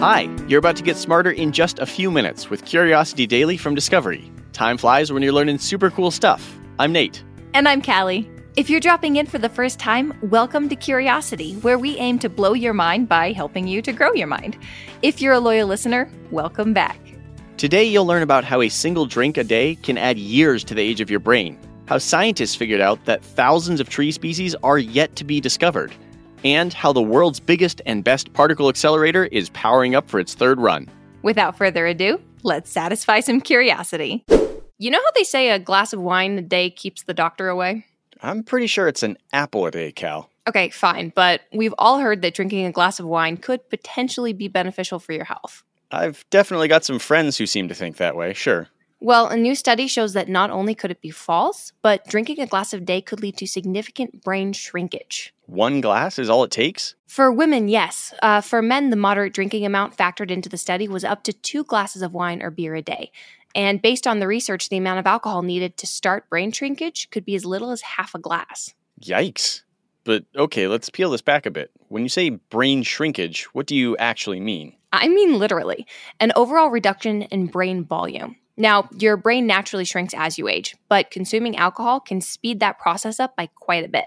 Hi, you're about to get smarter in just a few minutes with Curiosity Daily from Discovery. Time flies when you're learning super cool stuff. I'm Nate. And I'm Callie. If you're dropping in for the first time, welcome to Curiosity, where we aim to blow your mind by helping you to grow your mind. If you're a loyal listener, welcome back. Today, you'll learn about how a single drink a day can add years to the age of your brain, how scientists figured out that thousands of tree species are yet to be discovered, and how the world's biggest and best particle accelerator is powering up for its third run. Without further ado, let's satisfy some curiosity. You know how they say a glass of wine a day keeps the doctor away? I'm pretty sure it's an apple a day, Cal. Okay, fine, but we've all heard that drinking a glass of wine could potentially be beneficial for your health. I've definitely got some friends who seem to think that way, sure. Well, a new study shows that not only could it be false, but drinking a glass a day could lead to significant brain shrinkage. One glass is all it takes? For women, yes. Uh, for men, the moderate drinking amount factored into the study was up to two glasses of wine or beer a day. And based on the research, the amount of alcohol needed to start brain shrinkage could be as little as half a glass. Yikes. But okay, let's peel this back a bit. When you say brain shrinkage, what do you actually mean? I mean literally, an overall reduction in brain volume. Now, your brain naturally shrinks as you age, but consuming alcohol can speed that process up by quite a bit.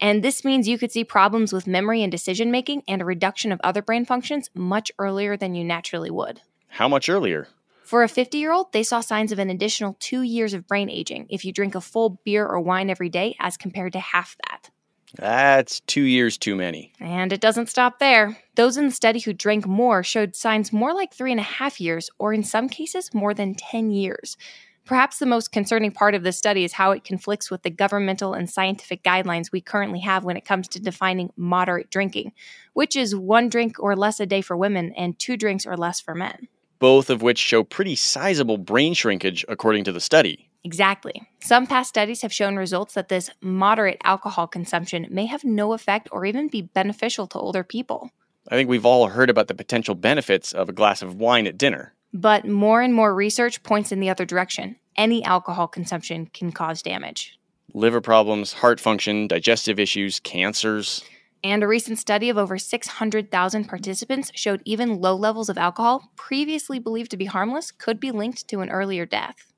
And this means you could see problems with memory and decision making and a reduction of other brain functions much earlier than you naturally would. How much earlier? For a 50 year old, they saw signs of an additional two years of brain aging if you drink a full beer or wine every day as compared to half that. That's two years too many. And it doesn't stop there. Those in the study who drank more showed signs more like three and a half years, or in some cases, more than 10 years. Perhaps the most concerning part of this study is how it conflicts with the governmental and scientific guidelines we currently have when it comes to defining moderate drinking, which is one drink or less a day for women and two drinks or less for men. Both of which show pretty sizable brain shrinkage according to the study. Exactly. Some past studies have shown results that this moderate alcohol consumption may have no effect or even be beneficial to older people. I think we've all heard about the potential benefits of a glass of wine at dinner. But more and more research points in the other direction. Any alcohol consumption can cause damage. Liver problems, heart function, digestive issues, cancers. And a recent study of over 600,000 participants showed even low levels of alcohol, previously believed to be harmless, could be linked to an earlier death.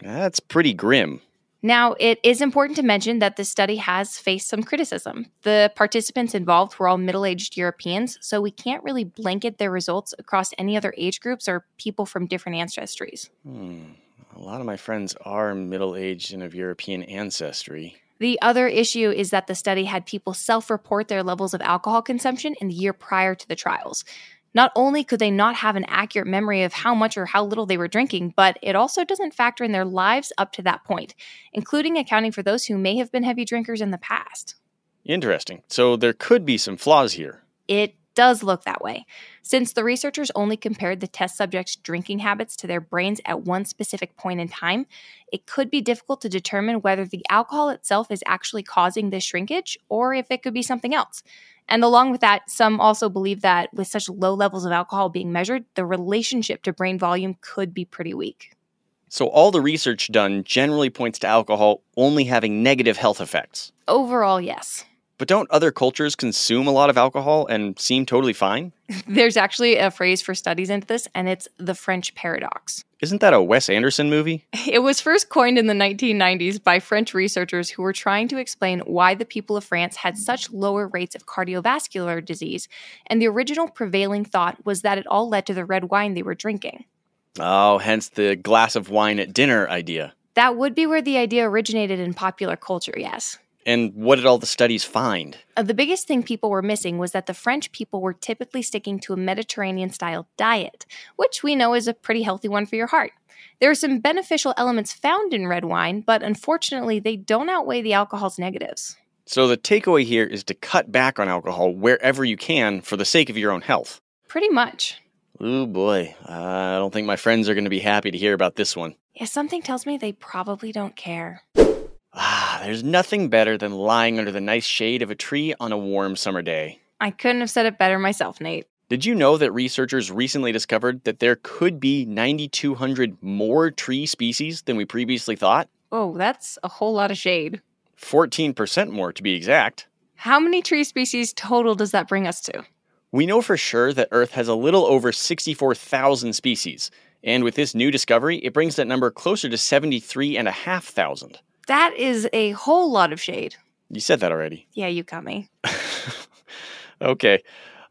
That's pretty grim. Now, it is important to mention that this study has faced some criticism. The participants involved were all middle aged Europeans, so we can't really blanket their results across any other age groups or people from different ancestries. Hmm. A lot of my friends are middle aged and of European ancestry. The other issue is that the study had people self report their levels of alcohol consumption in the year prior to the trials. Not only could they not have an accurate memory of how much or how little they were drinking, but it also doesn't factor in their lives up to that point, including accounting for those who may have been heavy drinkers in the past. Interesting. So there could be some flaws here. It does look that way. Since the researchers only compared the test subjects' drinking habits to their brains at one specific point in time, it could be difficult to determine whether the alcohol itself is actually causing this shrinkage or if it could be something else. And along with that, some also believe that with such low levels of alcohol being measured, the relationship to brain volume could be pretty weak. So, all the research done generally points to alcohol only having negative health effects. Overall, yes. But don't other cultures consume a lot of alcohol and seem totally fine? There's actually a phrase for studies into this, and it's the French paradox. Isn't that a Wes Anderson movie? It was first coined in the 1990s by French researchers who were trying to explain why the people of France had such lower rates of cardiovascular disease, and the original prevailing thought was that it all led to the red wine they were drinking. Oh, hence the glass of wine at dinner idea. That would be where the idea originated in popular culture, yes. And what did all the studies find? Uh, the biggest thing people were missing was that the French people were typically sticking to a Mediterranean style diet, which we know is a pretty healthy one for your heart. There are some beneficial elements found in red wine, but unfortunately, they don't outweigh the alcohol's negatives. So the takeaway here is to cut back on alcohol wherever you can for the sake of your own health. Pretty much. Oh boy, I don't think my friends are going to be happy to hear about this one. Yeah, something tells me they probably don't care. There's nothing better than lying under the nice shade of a tree on a warm summer day. I couldn't have said it better myself, Nate. Did you know that researchers recently discovered that there could be 9,200 more tree species than we previously thought? Oh, that's a whole lot of shade. 14% more to be exact. How many tree species total does that bring us to? We know for sure that Earth has a little over 64,000 species, and with this new discovery, it brings that number closer to 73,500. That is a whole lot of shade. You said that already. Yeah, you got me. okay.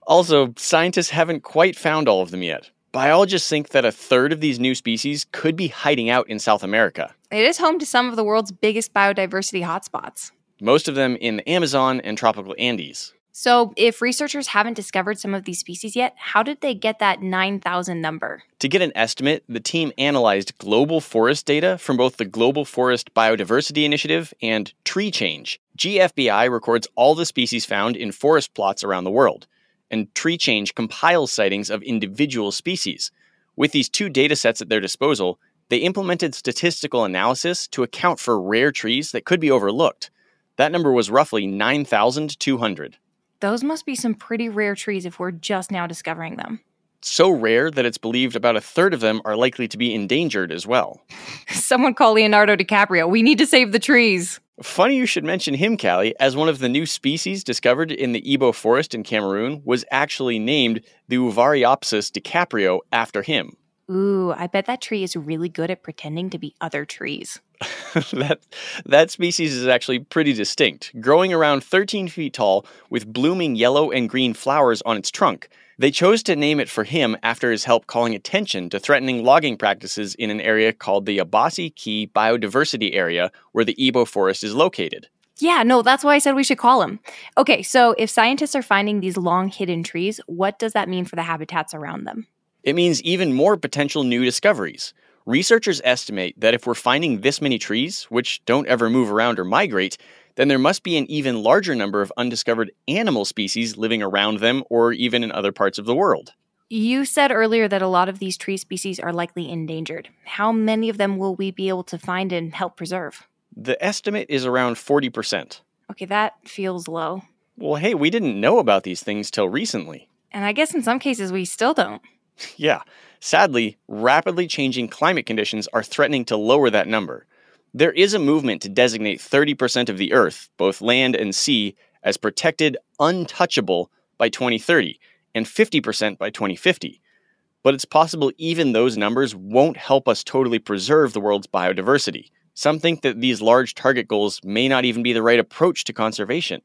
Also, scientists haven't quite found all of them yet. Biologists think that a third of these new species could be hiding out in South America. It is home to some of the world's biggest biodiversity hotspots. Most of them in the Amazon and tropical Andes. So, if researchers haven't discovered some of these species yet, how did they get that 9,000 number? To get an estimate, the team analyzed global forest data from both the Global Forest Biodiversity Initiative and Tree Change. GFBI records all the species found in forest plots around the world, and Tree Change compiles sightings of individual species. With these two data sets at their disposal, they implemented statistical analysis to account for rare trees that could be overlooked. That number was roughly 9,200. Those must be some pretty rare trees if we're just now discovering them. So rare that it's believed about a third of them are likely to be endangered as well. Someone call Leonardo DiCaprio. We need to save the trees. Funny you should mention him, Callie, as one of the new species discovered in the Ebo forest in Cameroon was actually named the Uvariopsis DiCaprio after him. Ooh, I bet that tree is really good at pretending to be other trees. that that species is actually pretty distinct, growing around 13 feet tall with blooming yellow and green flowers on its trunk. They chose to name it for him after his help calling attention to threatening logging practices in an area called the Abasi Key Biodiversity Area, where the Ebo forest is located. Yeah, no, that's why I said we should call him. Okay, so if scientists are finding these long hidden trees, what does that mean for the habitats around them? It means even more potential new discoveries. Researchers estimate that if we're finding this many trees, which don't ever move around or migrate, then there must be an even larger number of undiscovered animal species living around them or even in other parts of the world. You said earlier that a lot of these tree species are likely endangered. How many of them will we be able to find and help preserve? The estimate is around 40%. Okay, that feels low. Well, hey, we didn't know about these things till recently. And I guess in some cases we still don't. Yeah. Sadly, rapidly changing climate conditions are threatening to lower that number. There is a movement to designate 30% of the Earth, both land and sea, as protected, untouchable by 2030 and 50% by 2050. But it's possible even those numbers won't help us totally preserve the world's biodiversity. Some think that these large target goals may not even be the right approach to conservation.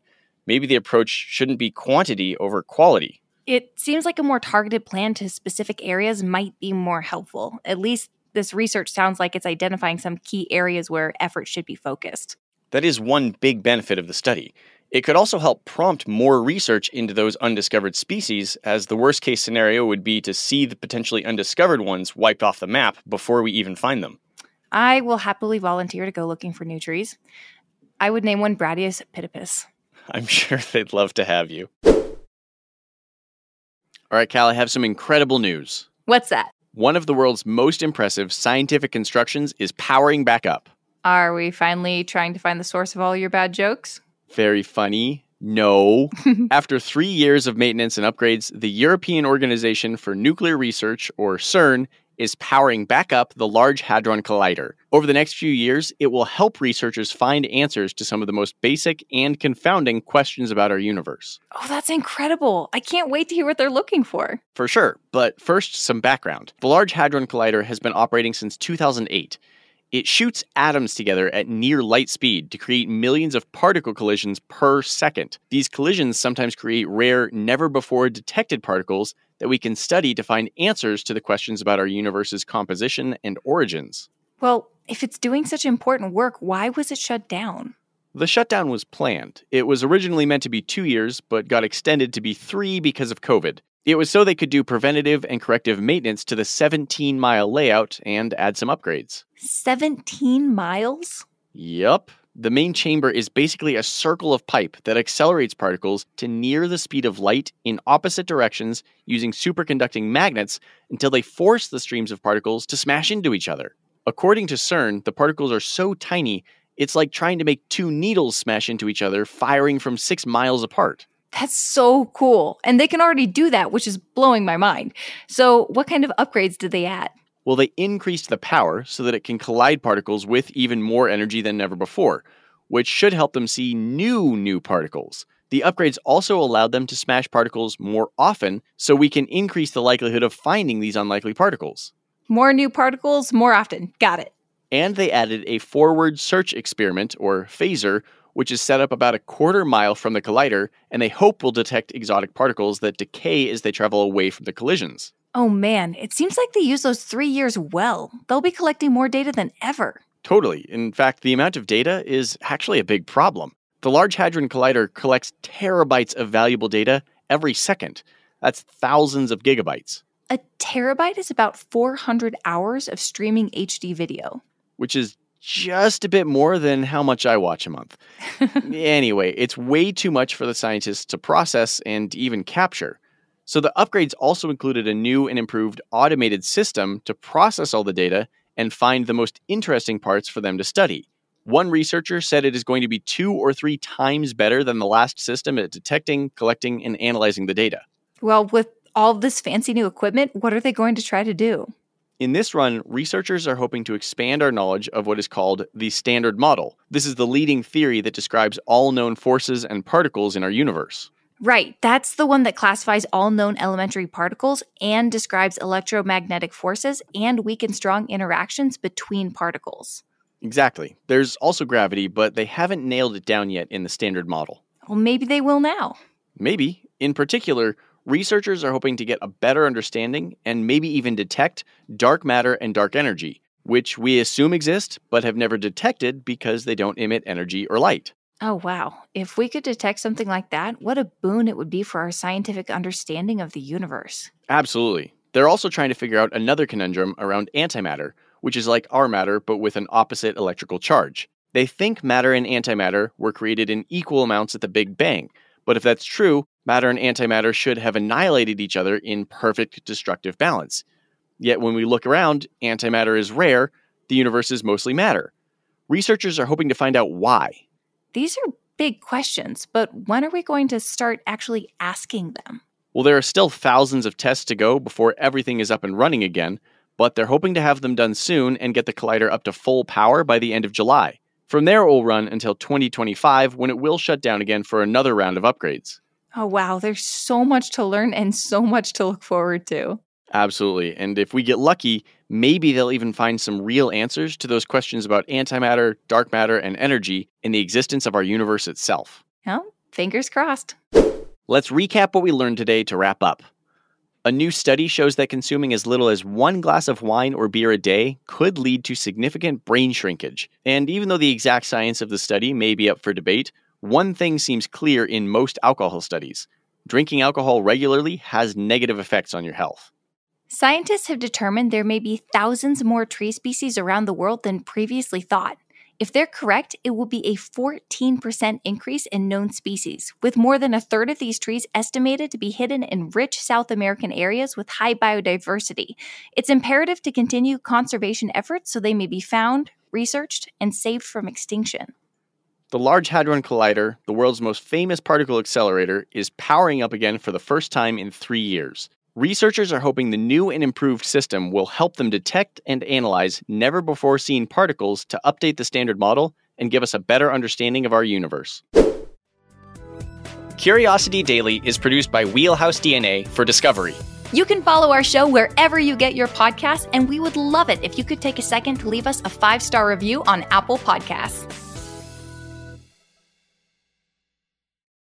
Maybe the approach shouldn't be quantity over quality. It seems like a more targeted plan to specific areas might be more helpful. At least this research sounds like it's identifying some key areas where effort should be focused. That is one big benefit of the study. It could also help prompt more research into those undiscovered species, as the worst case scenario would be to see the potentially undiscovered ones wiped off the map before we even find them. I will happily volunteer to go looking for new trees. I would name one Bradius pitipus. I'm sure they'd love to have you. All right, Cal, I have some incredible news. What's that? One of the world's most impressive scientific constructions is powering back up. Are we finally trying to find the source of all your bad jokes? Very funny. No. After three years of maintenance and upgrades, the European Organization for Nuclear Research, or CERN, is powering back up the Large Hadron Collider. Over the next few years, it will help researchers find answers to some of the most basic and confounding questions about our universe. Oh, that's incredible. I can't wait to hear what they're looking for. For sure, but first, some background. The Large Hadron Collider has been operating since 2008. It shoots atoms together at near light speed to create millions of particle collisions per second. These collisions sometimes create rare, never before detected particles that we can study to find answers to the questions about our universe's composition and origins. Well, if it's doing such important work, why was it shut down? The shutdown was planned. It was originally meant to be two years, but got extended to be three because of COVID. It was so they could do preventative and corrective maintenance to the 17 mile layout and add some upgrades. 17 miles? Yup. The main chamber is basically a circle of pipe that accelerates particles to near the speed of light in opposite directions using superconducting magnets until they force the streams of particles to smash into each other. According to CERN, the particles are so tiny, it's like trying to make two needles smash into each other firing from six miles apart. That's so cool. And they can already do that, which is blowing my mind. So, what kind of upgrades did they add? Well, they increased the power so that it can collide particles with even more energy than ever before, which should help them see new, new particles. The upgrades also allowed them to smash particles more often, so we can increase the likelihood of finding these unlikely particles. More new particles more often. Got it. And they added a forward search experiment, or FASER, which is set up about a quarter mile from the collider, and they hope will detect exotic particles that decay as they travel away from the collisions. Oh man, it seems like they use those three years well. They'll be collecting more data than ever. Totally. In fact, the amount of data is actually a big problem. The Large Hadron Collider collects terabytes of valuable data every second. That's thousands of gigabytes. A terabyte is about 400 hours of streaming HD video. Which is just a bit more than how much I watch a month. anyway, it's way too much for the scientists to process and even capture. So the upgrades also included a new and improved automated system to process all the data and find the most interesting parts for them to study. One researcher said it is going to be two or three times better than the last system at detecting, collecting, and analyzing the data. Well, with all this fancy new equipment, what are they going to try to do? In this run, researchers are hoping to expand our knowledge of what is called the Standard Model. This is the leading theory that describes all known forces and particles in our universe. Right, that's the one that classifies all known elementary particles and describes electromagnetic forces and weak and strong interactions between particles. Exactly. There's also gravity, but they haven't nailed it down yet in the standard model. Well, maybe they will now. Maybe. In particular, researchers are hoping to get a better understanding and maybe even detect dark matter and dark energy, which we assume exist but have never detected because they don't emit energy or light. Oh, wow. If we could detect something like that, what a boon it would be for our scientific understanding of the universe. Absolutely. They're also trying to figure out another conundrum around antimatter, which is like our matter but with an opposite electrical charge. They think matter and antimatter were created in equal amounts at the Big Bang, but if that's true, matter and antimatter should have annihilated each other in perfect destructive balance. Yet when we look around, antimatter is rare, the universe is mostly matter. Researchers are hoping to find out why. These are big questions, but when are we going to start actually asking them? Well, there are still thousands of tests to go before everything is up and running again, but they're hoping to have them done soon and get the collider up to full power by the end of July. From there, it will run until 2025 when it will shut down again for another round of upgrades. Oh, wow. There's so much to learn and so much to look forward to. Absolutely. And if we get lucky, maybe they'll even find some real answers to those questions about antimatter, dark matter, and energy in the existence of our universe itself. Well, fingers crossed. Let's recap what we learned today to wrap up. A new study shows that consuming as little as one glass of wine or beer a day could lead to significant brain shrinkage. And even though the exact science of the study may be up for debate, one thing seems clear in most alcohol studies drinking alcohol regularly has negative effects on your health. Scientists have determined there may be thousands more tree species around the world than previously thought. If they're correct, it will be a 14% increase in known species, with more than a third of these trees estimated to be hidden in rich South American areas with high biodiversity. It's imperative to continue conservation efforts so they may be found, researched, and saved from extinction. The Large Hadron Collider, the world's most famous particle accelerator, is powering up again for the first time in three years. Researchers are hoping the new and improved system will help them detect and analyze never before seen particles to update the standard model and give us a better understanding of our universe. Curiosity Daily is produced by Wheelhouse DNA for Discovery. You can follow our show wherever you get your podcasts, and we would love it if you could take a second to leave us a five star review on Apple Podcasts.